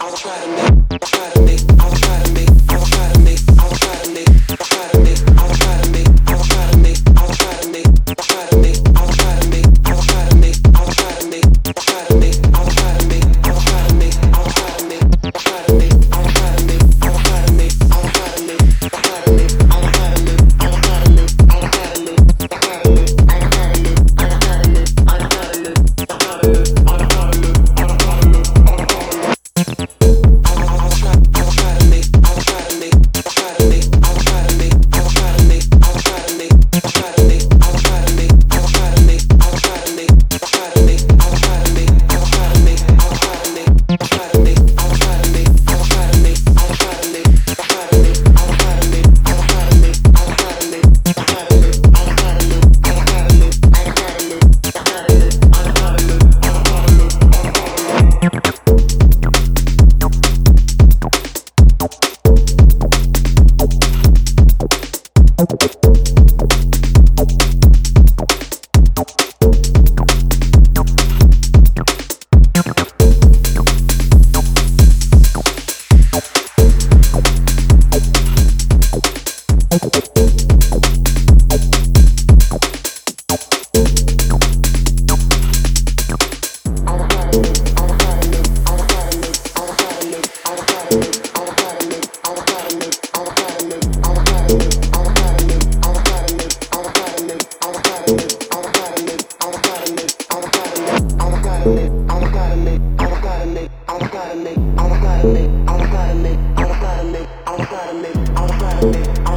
I'll try to make Thank you.